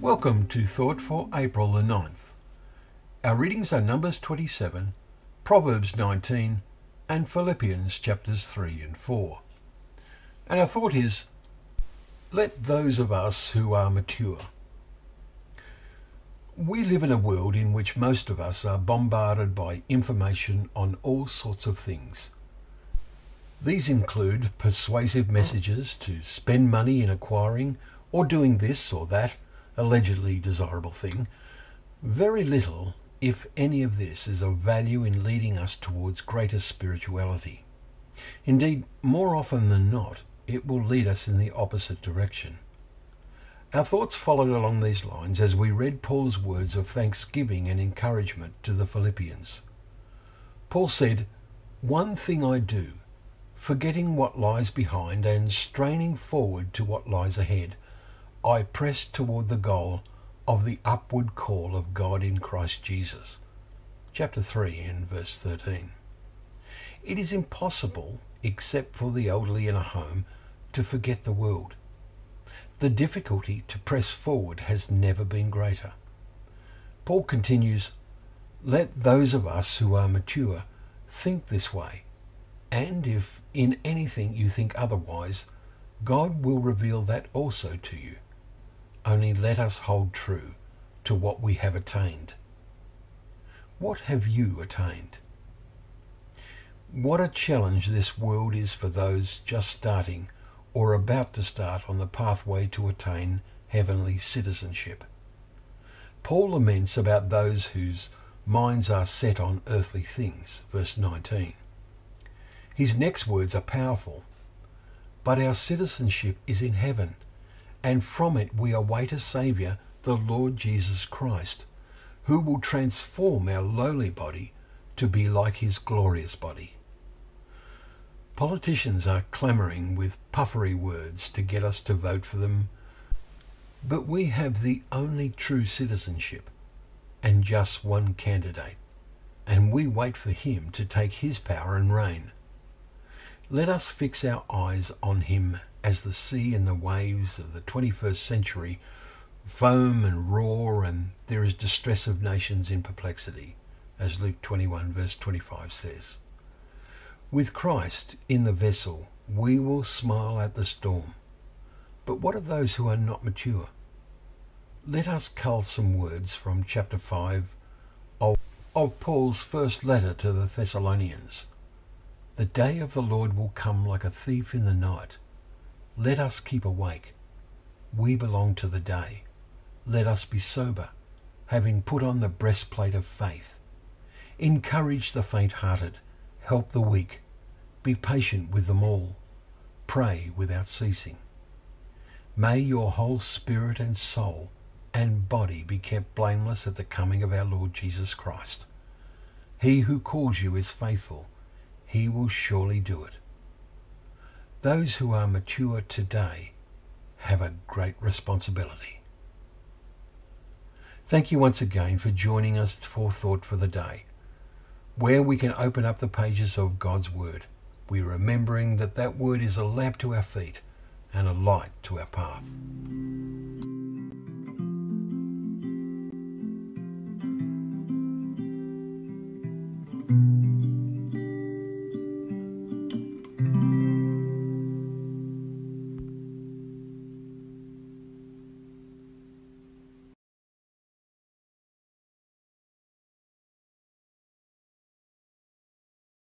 Welcome to Thought for April the 9th. Our readings are Numbers 27, Proverbs 19, and Philippians chapters 3 and 4. And our thought is let those of us who are mature. We live in a world in which most of us are bombarded by information on all sorts of things. These include persuasive messages to spend money in acquiring or doing this or that allegedly desirable thing. Very little, if any of this, is of value in leading us towards greater spirituality. Indeed, more often than not, it will lead us in the opposite direction. Our thoughts followed along these lines as we read Paul's words of thanksgiving and encouragement to the Philippians. Paul said, One thing I do, forgetting what lies behind and straining forward to what lies ahead, I press toward the goal of the upward call of God in Christ Jesus. Chapter 3 and verse 13. It is impossible, except for the elderly in a home, to forget the world. The difficulty to press forward has never been greater. Paul continues, Let those of us who are mature think this way, and if in anything you think otherwise, God will reveal that also to you. Only let us hold true to what we have attained. What have you attained? What a challenge this world is for those just starting or about to start on the pathway to attain heavenly citizenship. Paul laments about those whose minds are set on earthly things, verse 19. His next words are powerful. But our citizenship is in heaven, and from it we await a Saviour, the Lord Jesus Christ, who will transform our lowly body to be like his glorious body. Politicians are clamouring with puffery words to get us to vote for them, but we have the only true citizenship and just one candidate, and we wait for him to take his power and reign. Let us fix our eyes on him as the sea and the waves of the 21st century foam and roar, and there is distress of nations in perplexity, as Luke 21, verse 25 says. With Christ in the vessel, we will smile at the storm. But what of those who are not mature? Let us cull some words from chapter 5 of, of Paul's first letter to the Thessalonians. The day of the Lord will come like a thief in the night. Let us keep awake. We belong to the day. Let us be sober, having put on the breastplate of faith. Encourage the faint-hearted, help the weak, be patient with them all, pray without ceasing. May your whole spirit and soul and body be kept blameless at the coming of our Lord Jesus Christ. He who calls you is faithful. He will surely do it. Those who are mature today have a great responsibility. Thank you once again for joining us for Thought for the Day, where we can open up the pages of God's Word. We remembering that that Word is a lamp to our feet and a light to our path.